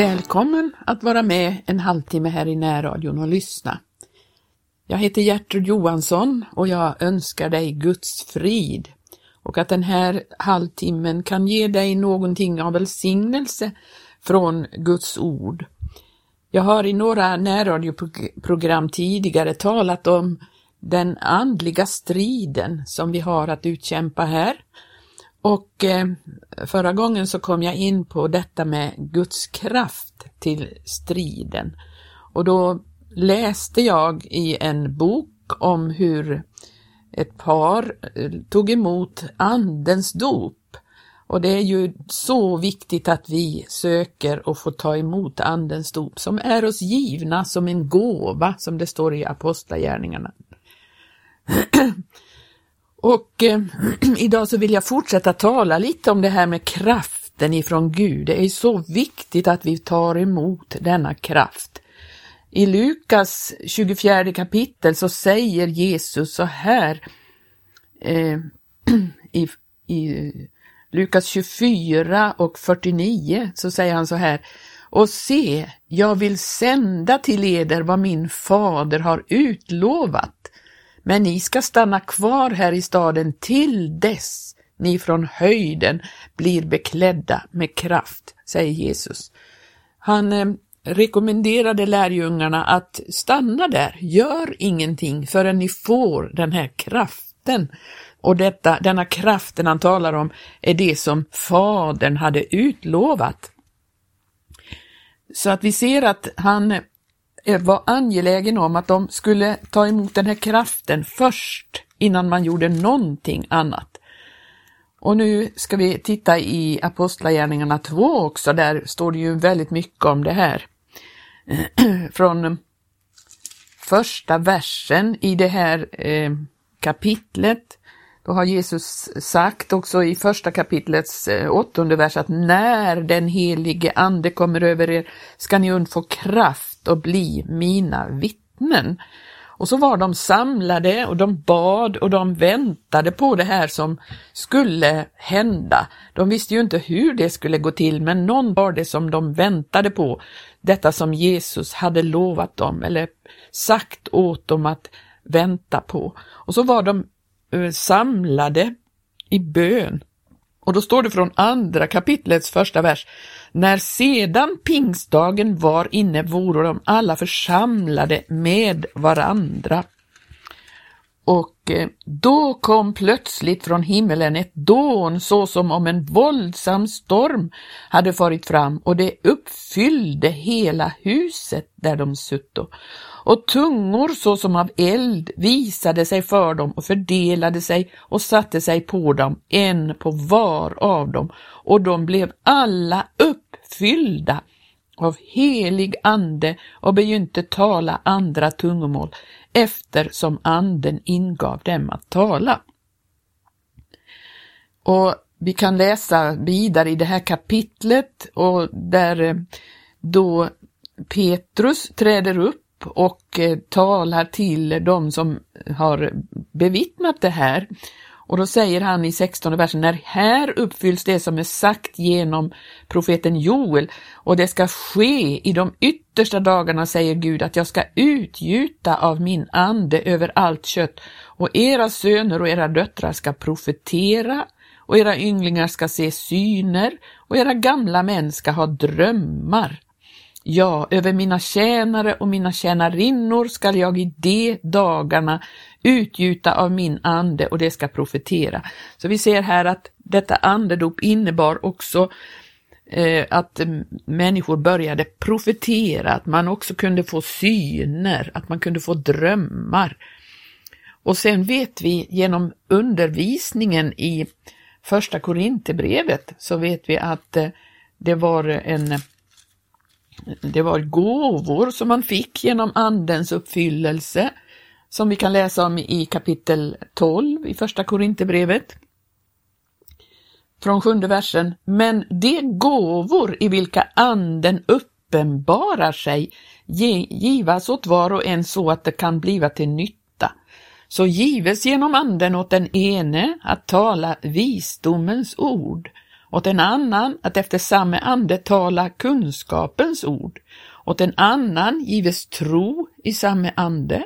Välkommen att vara med en halvtimme här i närradion och lyssna. Jag heter Gertrud Johansson och jag önskar dig Guds frid och att den här halvtimmen kan ge dig någonting av välsignelse från Guds ord. Jag har i några närradioprogram tidigare talat om den andliga striden som vi har att utkämpa här. Och eh, förra gången så kom jag in på detta med Guds kraft till striden. Och då läste jag i en bok om hur ett par eh, tog emot andens dop. Och det är ju så viktigt att vi söker och får ta emot andens dop som är oss givna som en gåva som det står i Apostlagärningarna. Och eh, idag så vill jag fortsätta tala lite om det här med kraften ifrån Gud. Det är så viktigt att vi tar emot denna kraft. I Lukas 24 kapitel så säger Jesus så här eh, i, i Lukas 24 och 49 så säger han så här Och se, jag vill sända till eder vad min fader har utlovat men ni ska stanna kvar här i staden till dess ni från höjden blir beklädda med kraft, säger Jesus. Han eh, rekommenderade lärjungarna att stanna där, gör ingenting förrän ni får den här kraften. Och detta, denna kraften han talar om är det som Fadern hade utlovat. Så att vi ser att han Eh, var angelägen om att de skulle ta emot den här kraften först innan man gjorde någonting annat. Och nu ska vi titta i Apostlagärningarna 2 också, där står det ju väldigt mycket om det här. Från första versen i det här eh, kapitlet, då har Jesus sagt också i första kapitlets eh, åttonde vers att när den helige ande kommer över er ska ni undfå kraft och bli mina vittnen. Och så var de samlade och de bad och de väntade på det här som skulle hända. De visste ju inte hur det skulle gå till, men någon var det som de väntade på. Detta som Jesus hade lovat dem eller sagt åt dem att vänta på. Och så var de Eh, samlade i bön. Och då står det från andra kapitlets första vers. När sedan pingstdagen var inne vore de alla församlade med varandra. Och eh, då kom plötsligt från himmelen ett dån så som om en våldsam storm hade farit fram och det uppfyllde hela huset där de sutto och tungor såsom av eld visade sig för dem och fördelade sig och satte sig på dem, en på var av dem, och de blev alla uppfyllda av helig ande och begynte tala andra tungomål eftersom anden ingav dem att tala. Och vi kan läsa vidare i det här kapitlet och där eh, då Petrus träder upp och eh, talar till de som har bevittnat det här. Och då säger han i 16 versen, när här uppfylls det som är sagt genom profeten Joel och det ska ske i de yttersta dagarna, säger Gud, att jag ska utgjuta av min ande över allt kött och era söner och era döttrar ska profetera och era ynglingar ska se syner och era gamla män ska ha drömmar. Ja, över mina tjänare och mina tjänarinnor skall jag i de dagarna utgjuta av min ande och det ska profetera. Så vi ser här att detta andedop innebar också eh, att människor började profetera, att man också kunde få syner, att man kunde få drömmar. Och sen vet vi genom undervisningen i första Korinthierbrevet så vet vi att eh, det var en det var gåvor som man fick genom Andens uppfyllelse, som vi kan läsa om i kapitel 12 i Första Korinthierbrevet. Från sjunde versen. Men de gåvor i vilka Anden uppenbarar sig givas åt var och en så att det kan bliva till nytta. Så gives genom Anden åt den ene att tala visdomens ord åt en annan att efter samma ande tala kunskapens ord, åt en annan gives tro i samma ande,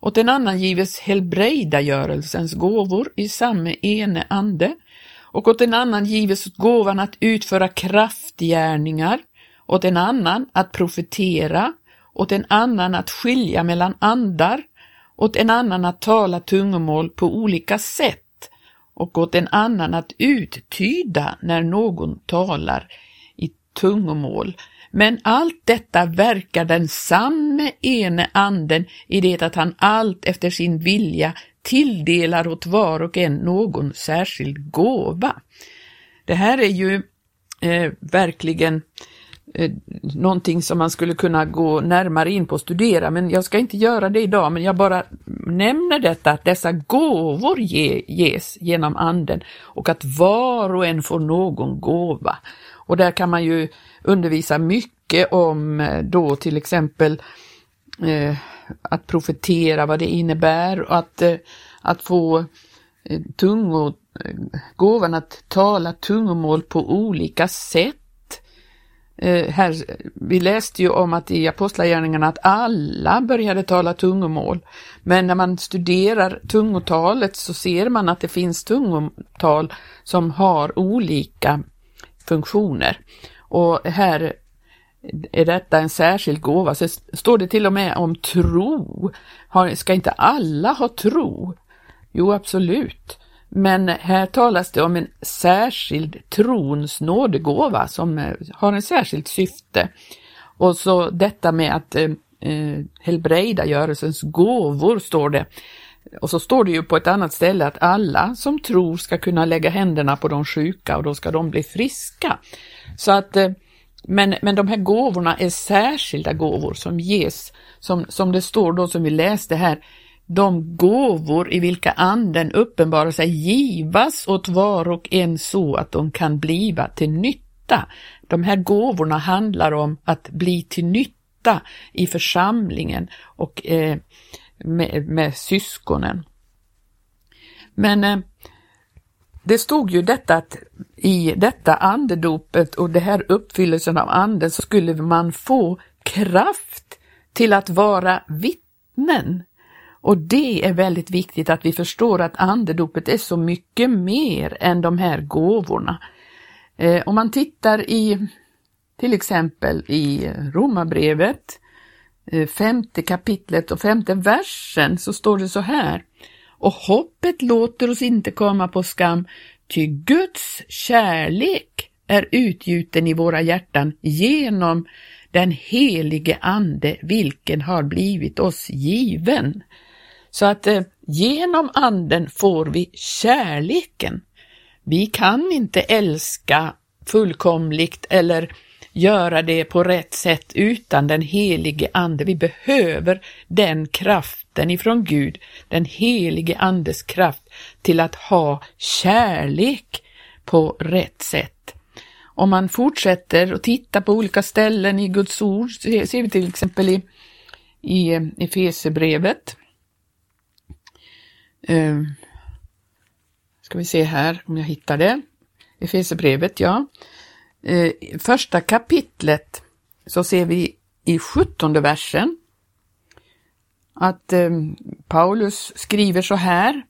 åt en annan gives helbrägdagörelsens gåvor i samma ene ande, och åt en annan gives gåvan att utföra kraftgärningar, åt en annan att profetera, åt en annan att skilja mellan andar, åt en annan att tala tungomål på olika sätt och åt en annan att uttyda när någon talar i tungomål. Men allt detta verkar den samme ene anden i det att han allt efter sin vilja tilldelar åt var och en någon särskild gåva. Det här är ju eh, verkligen eh, någonting som man skulle kunna gå närmare in på och studera, men jag ska inte göra det idag, men jag bara nämner detta att dessa gåvor ge, ges genom anden och att var och en får någon gåva. Och där kan man ju undervisa mycket om eh, då till exempel eh, att profetera vad det innebär och att, eh, att få eh, tungo, eh, gåvan att tala tungomål på olika sätt Eh, här, vi läste ju om att i Apostlagärningarna att alla började tala tungomål, men när man studerar tungotalet så ser man att det finns tungotal som har olika funktioner. Och här är detta en särskild gåva. Så står det till och med om tro. Ska inte alla ha tro? Jo, absolut. Men här talas det om en särskild trons nådegåva som eh, har en särskilt syfte. Och så detta med att eh, eh, helbrägdagörelsens gåvor står det. Och så står det ju på ett annat ställe att alla som tror ska kunna lägga händerna på de sjuka och då ska de bli friska. Så att, eh, men, men de här gåvorna är särskilda gåvor som ges, som, som det står då som vi läste här, de gåvor i vilka anden uppenbarar sig givas åt var och en så att de kan bliva till nytta. De här gåvorna handlar om att bli till nytta i församlingen och eh, med, med syskonen. Men eh, det stod ju detta att i detta andedopet och det här uppfyllelsen av anden så skulle man få kraft till att vara vittnen och det är väldigt viktigt att vi förstår att andedopet är så mycket mer än de här gåvorna. Eh, om man tittar i till exempel i Romarbrevet, eh, femte kapitlet och femte versen så står det så här. Och hoppet låter oss inte komma på skam, ty Guds kärlek är utgjuten i våra hjärtan genom den helige Ande, vilken har blivit oss given. Så att eh, genom anden får vi kärleken. Vi kan inte älska fullkomligt eller göra det på rätt sätt utan den helige ande. Vi behöver den kraften ifrån Gud, den helige andes kraft till att ha kärlek på rätt sätt. Om man fortsätter och tittar på olika ställen i Guds ord, ser vi till exempel i, i Efesebrevet Eh, ska vi se här om jag hittar det. Efesierbrevet, ja. Eh, första kapitlet så ser vi i sjuttonde versen att eh, Paulus skriver så här.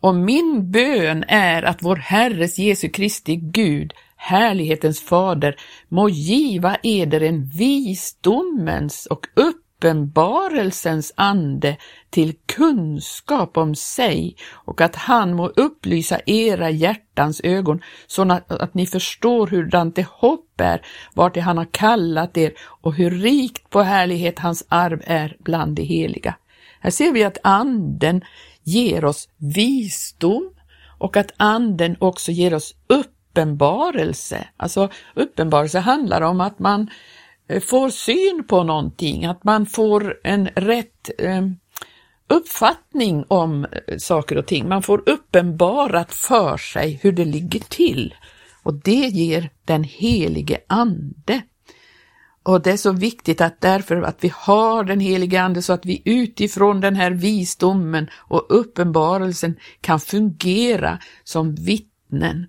Och min bön är att vår Herres Jesu Kristi Gud, härlighetens fader, må giva eder en visdomens och upp uppenbarelsens ande till kunskap om sig och att han må upplysa era hjärtans ögon så att, ni förstår hurdant det hopp är, vart han har kallat er och hur rikt på härlighet hans arv är bland de heliga. Här ser vi att anden ger oss visdom och att anden också ger oss uppenbarelse. Alltså uppenbarelse handlar om att man Eh, får syn på någonting, att man får en rätt eh, uppfattning om eh, saker och ting. Man får uppenbarat för sig hur det ligger till och det ger den helige ande. Och det är så viktigt att därför att vi har den helige ande så att vi utifrån den här visdomen och uppenbarelsen kan fungera som vittnen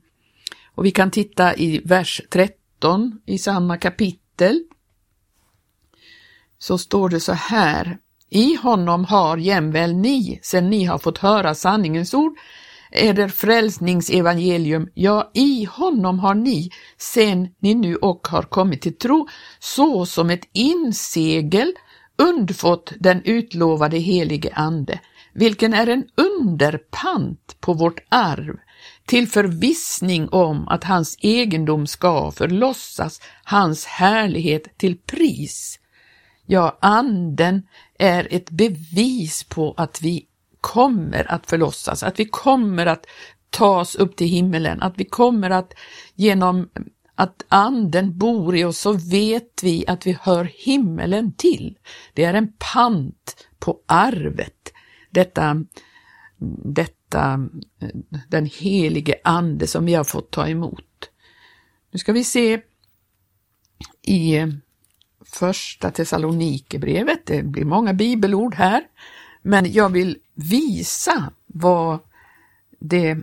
Och vi kan titta i vers 13 i samma kapitel. Så står det så här. I honom har jämväl ni, sen ni har fått höra sanningens ord, eder frälsningsevangelium, ja, i honom har ni, sen ni nu och har kommit till tro, så som ett insegel undfått den utlovade helige Ande, vilken är en underpant på vårt arv, till förvissning om att hans egendom ska förlossas, hans härlighet till pris. Ja, anden är ett bevis på att vi kommer att förlossas, att vi kommer att tas upp till himmelen, att vi kommer att genom att anden bor i oss så vet vi att vi hör himmelen till. Det är en pant på arvet, detta, detta den helige ande som vi har fått ta emot. Nu ska vi se i första Thessalonikerbrevet, det blir många bibelord här, men jag vill visa vad det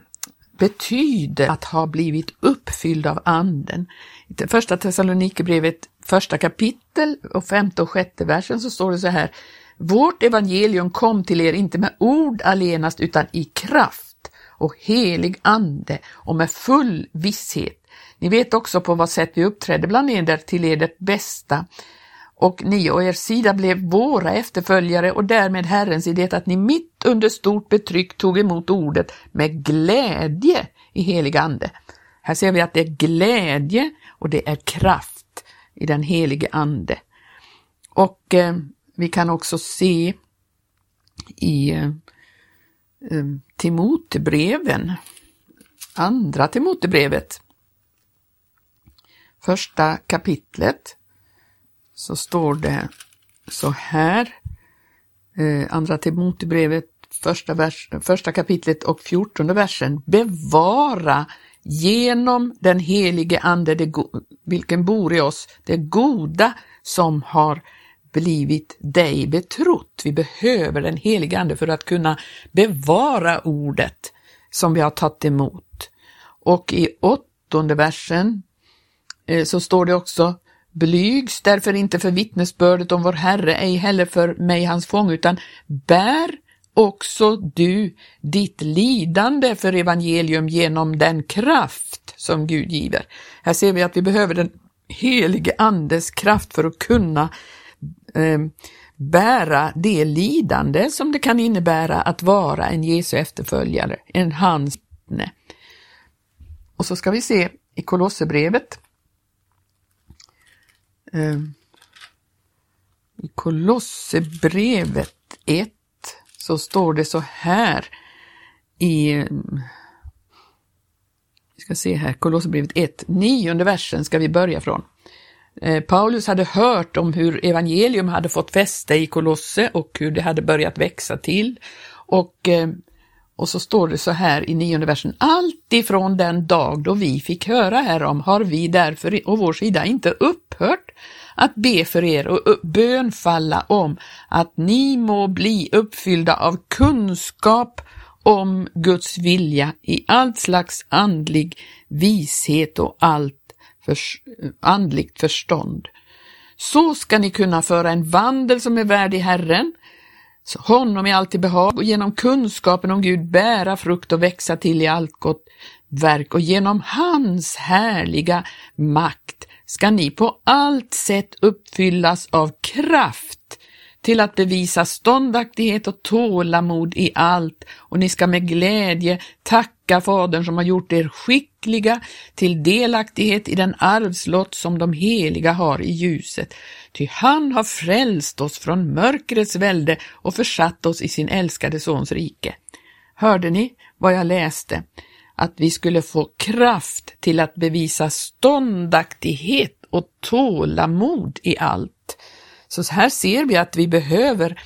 betyder att ha blivit uppfylld av anden. I första Thessalonikerbrevet första kapitel och femte och sjätte versen så står det så här. Vårt evangelium kom till er inte med ord allenast utan i kraft och helig ande och med full visshet. Ni vet också på vad sätt vi uppträdde bland eder till er det bästa och ni och er sida blev våra efterföljare och därmed Herrens i det att ni mitt under stort betryck tog emot ordet med glädje i helig ande. Här ser vi att det är glädje och det är kraft i den helige ande. Och eh, vi kan också se i eh, eh Timotebreven, andra Timotebrevet, första kapitlet, så står det så här, eh, andra Timotebrevet, första, vers, första kapitlet och fjortonde versen, bevara genom den helige Ande, det, vilken bor i oss, det goda som har blivit dig betrott. Vi behöver den helige Ande för att kunna bevara ordet som vi har tagit emot. Och i åttonde versen eh, så står det också Blygs därför inte för vittnesbördet om vår Herre, ej heller för mig hans fång, utan bär också du ditt lidande för evangelium genom den kraft som Gud giver. Här ser vi att vi behöver den helige Andes kraft för att kunna eh, bära det lidande som det kan innebära att vara en Jesu efterföljare, en hans Och så ska vi se i Kolosserbrevet eh, i Kolosserbrevet 1 så står det så här i vi ska se här, Kolosserbrevet 1, nionde versen ska vi börja från. Eh, Paulus hade hört om hur evangelium hade fått fäste i Kolosse och hur det hade börjat växa till. Och eh, och så står det så här i nionde versen. Allt ifrån den dag då vi fick höra härom har vi därför å vår sida inte upphört att be för er och bönfalla om att ni må bli uppfyllda av kunskap om Guds vilja i allt slags andlig vishet och allt för, andligt förstånd. Så ska ni kunna föra en vandel som är värdig Herren, honom i allt behag och genom kunskapen om Gud bära frukt och växa till i allt gott verk. Och genom hans härliga makt ska ni på allt sätt uppfyllas av kraft till att bevisa ståndaktighet och tålamod i allt och ni ska med glädje tacka Fadern som har gjort er skickliga till delaktighet i den arvslott som de heliga har i ljuset. Ty han har frälst oss från mörkrets välde och försatt oss i sin älskade Sons rike. Hörde ni vad jag läste? Att vi skulle få kraft till att bevisa ståndaktighet och tålamod i allt. Så här ser vi att vi behöver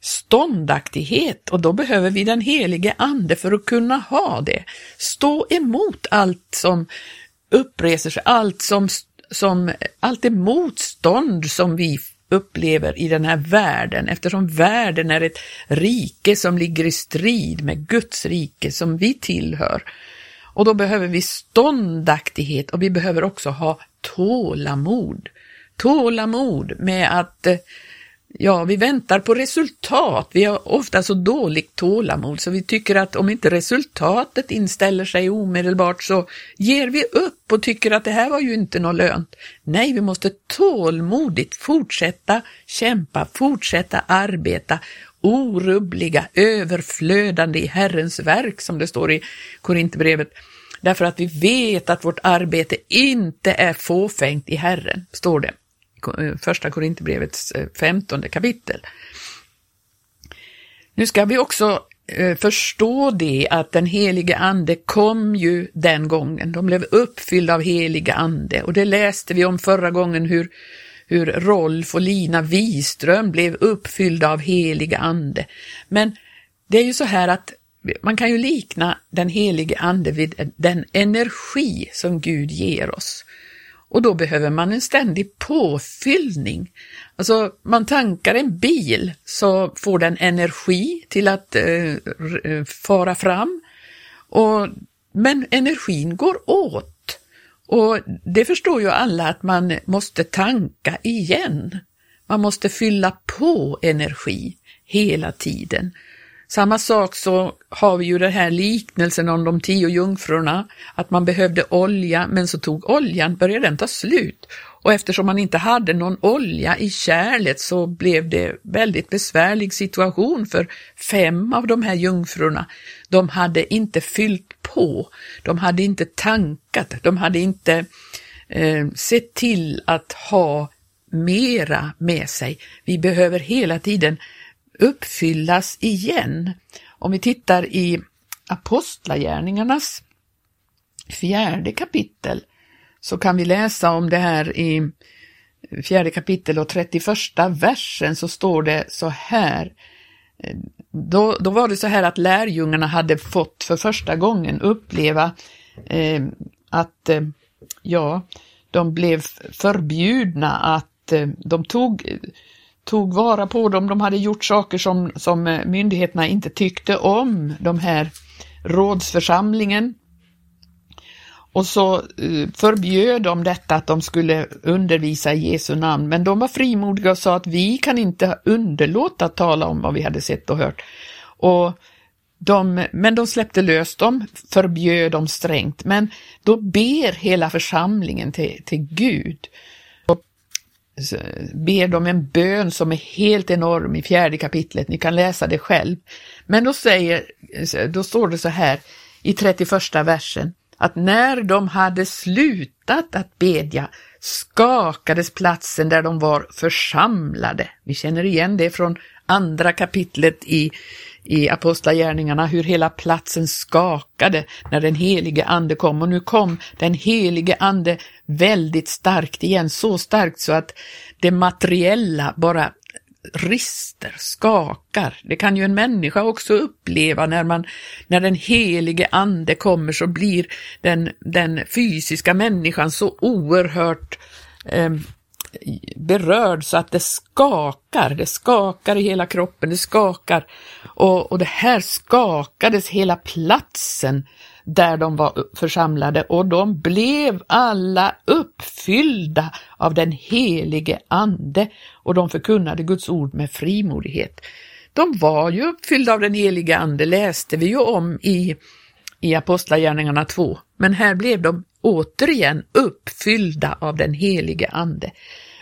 ståndaktighet och då behöver vi den helige Ande för att kunna ha det. Stå emot allt som uppreser sig, allt som som allt det motstånd som vi upplever i den här världen, eftersom världen är ett rike som ligger i strid med Guds rike som vi tillhör. Och då behöver vi ståndaktighet och vi behöver också ha tålamod. Tålamod med att eh, Ja, vi väntar på resultat. Vi har ofta så dåligt tålamod så vi tycker att om inte resultatet inställer sig omedelbart så ger vi upp och tycker att det här var ju inte något lönt. Nej, vi måste tålmodigt fortsätta kämpa, fortsätta arbeta, orubbliga, överflödande i Herrens verk som det står i Korinthierbrevet. Därför att vi vet att vårt arbete inte är fåfängt i Herren, står det. Eh, första Korinthierbrevets eh, femtonde kapitel. Nu ska vi också eh, förstå det att den helige ande kom ju den gången. De blev uppfyllda av helige ande och det läste vi om förra gången hur, hur Rolf och Lina Wiström blev uppfyllda av helige ande. Men det är ju så här att man kan ju likna den helige ande vid den energi som Gud ger oss. Och då behöver man en ständig påfyllning. Alltså man tankar en bil så får den energi till att eh, eh, fara fram. Och, men energin går åt. Och det förstår ju alla att man måste tanka igen. Man måste fylla på energi hela tiden. Samma sak så har vi ju den här liknelsen om de tio jungfrurna, att man behövde olja, men så tog oljan, började den ta slut. Och eftersom man inte hade någon olja i kärlet så blev det väldigt besvärlig situation för fem av de här jungfrurna. De hade inte fyllt på, de hade inte tankat, de hade inte eh, sett till att ha mera med sig. Vi behöver hela tiden uppfyllas igen. Om vi tittar i Apostlagärningarnas fjärde kapitel så kan vi läsa om det här i fjärde kapitel och 31 versen så står det så här. Då, då var det så här att lärjungarna hade fått för första gången uppleva eh, att, eh, ja, de blev förbjudna att eh, de tog tog vara på dem. De hade gjort saker som, som eh, myndigheterna inte tyckte om, de här rådsförsamlingen. Och så eh, förbjöd de detta att de skulle undervisa i Jesu namn, men de var frimodiga och sa att vi kan inte underlåta att tala om vad vi hade sett och hört. Och de, men de släppte lös dem, förbjöd dem strängt, men då ber hela församlingen till, till Gud ber de en bön som är helt enorm i fjärde kapitlet, ni kan läsa det själv. Men då, säger, då står det så här i 31 versen, att när de hade slutat att bedja skakades platsen där de var församlade. Vi känner igen det från andra kapitlet i, i Apostlagärningarna, hur hela platsen skakade när den helige ande kom. Och nu kom den helige ande väldigt starkt igen, så starkt så att det materiella bara rister, skakar. Det kan ju en människa också uppleva när man, när den helige ande kommer så blir den, den fysiska människan så oerhört eh, berörd så att det skakar, det skakar i hela kroppen, det skakar. Och, och det här skakades hela platsen där de var församlade. Och de blev alla uppfyllda av den helige Ande. Och de förkunnade Guds ord med frimodighet. De var ju uppfyllda av den helige Ande, läste vi ju om i, i Apostlagärningarna 2, men här blev de återigen uppfyllda av den helige Ande.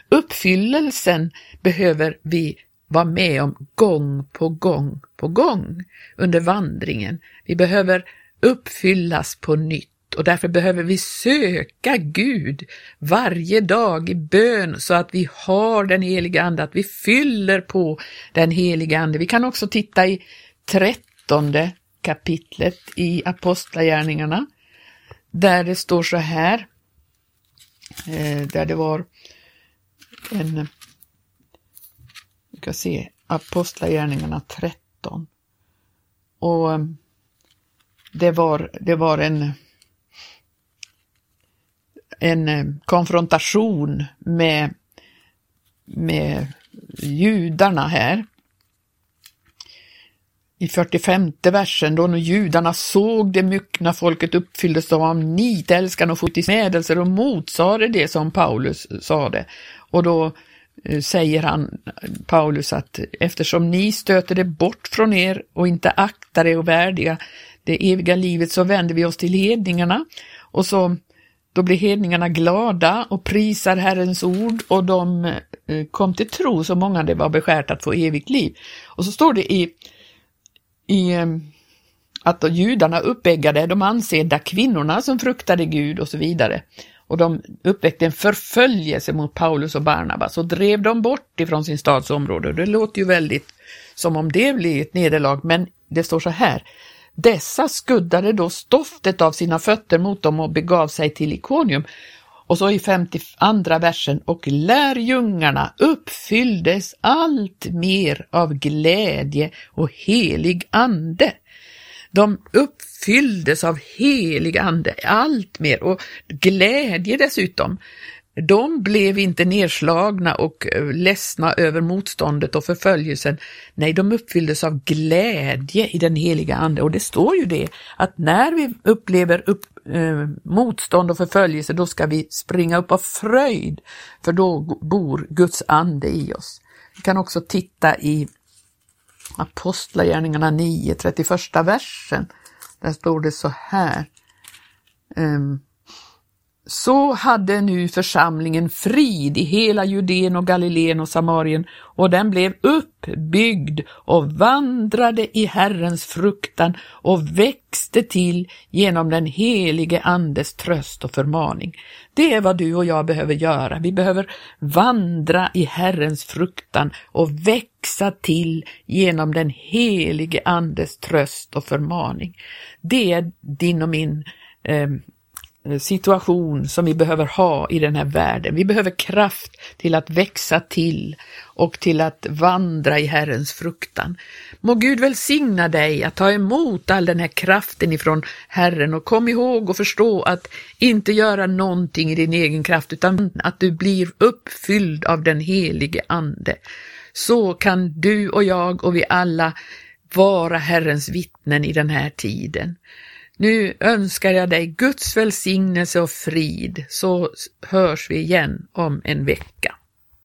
Uppfyllelsen behöver vi vara med om gång på gång på gång under vandringen. Vi behöver uppfyllas på nytt och därför behöver vi söka Gud varje dag i bön så att vi har den heliga Ande, att vi fyller på den heliga Ande. Vi kan också titta i trettonde kapitlet i Apostlagärningarna där det står så här, eh, där det var en, vi ska se, Apostlagärningarna 13. Och eh, det var, det var en, en eh, konfrontation med, med judarna här i 45 versen då när judarna såg det myckna folket uppfylldes de av nitälskan och fotismädelser och motsade det som Paulus sade. Och då eh, säger han, Paulus, att eftersom ni stöter det bort från er och inte aktar er och värdiga det eviga livet så vänder vi oss till hedningarna och så då blir hedningarna glada och prisar Herrens ord och de eh, kom till tro så många det var beskärt att få evigt liv. Och så står det i i ehm, att judarna uppeggade de ansedda kvinnorna som fruktade Gud och så vidare. Och de uppväckte en förföljelse mot Paulus och Barnabas och drev dem bort ifrån sin stads område. Det låter ju väldigt som om det blir ett nederlag, men det står så här. Dessa skuddade då stoftet av sina fötter mot dem och begav sig till Ikonium. Och så i 52 versen, och lärjungarna uppfylldes allt mer av glädje och helig ande. De uppfylldes av helig ande, allt mer och glädje dessutom. De blev inte nedslagna och eh, ledsna över motståndet och förföljelsen. Nej, de uppfylldes av glädje i den heliga Ande och det står ju det att när vi upplever upp, eh, motstånd och förföljelse, då ska vi springa upp av fröjd, för då bor Guds ande i oss. Vi kan också titta i Apostlagärningarna 9, 31 versen. Där står det så här. Um, så hade nu församlingen frid i hela Judeen och Galileen och Samarien och den blev uppbyggd och vandrade i Herrens fruktan och växte till genom den helige Andes tröst och förmaning. Det är vad du och jag behöver göra. Vi behöver vandra i Herrens fruktan och växa till genom den helige Andes tröst och förmaning. Det är din och min eh, Eh, situation som vi behöver ha i den här världen. Vi behöver kraft till att växa till och till att vandra i Herrens fruktan. Må Gud välsigna dig att ta emot all den här kraften ifrån Herren och kom ihåg och förstå att inte göra någonting i din egen kraft utan att du blir uppfylld av den helige Ande. Så kan du och jag och vi alla vara Herrens vittnen i den här tiden. Nu önskar jag dig Guds välsignelse och frid, så hörs vi igen om en vecka.